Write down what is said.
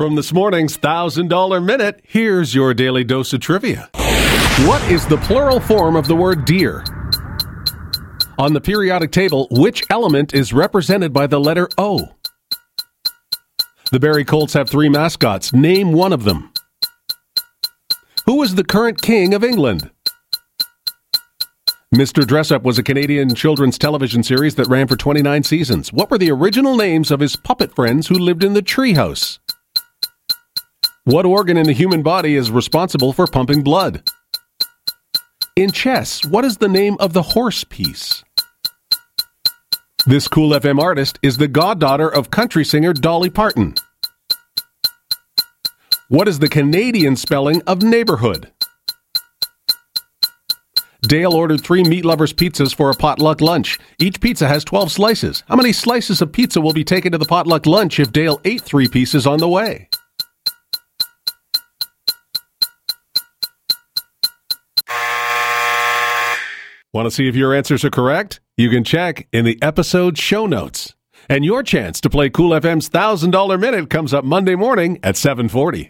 From this morning's $1,000 Minute, here's your daily dose of trivia. What is the plural form of the word deer? On the periodic table, which element is represented by the letter O? The Barrie Colts have three mascots. Name one of them. Who is the current king of England? Mr. Dress Up was a Canadian children's television series that ran for 29 seasons. What were the original names of his puppet friends who lived in the treehouse? What organ in the human body is responsible for pumping blood? In chess, what is the name of the horse piece? This Kool FM artist is the goddaughter of country singer Dolly Parton. What is the Canadian spelling of neighborhood? Dale ordered three meat lovers pizzas for a potluck lunch. Each pizza has 12 slices. How many slices of pizza will be taken to the potluck lunch if Dale ate three pieces on the way? Want to see if your answers are correct? You can check in the episode show notes. And your chance to play Kool FM's $1,000 minute comes up Monday morning at 740.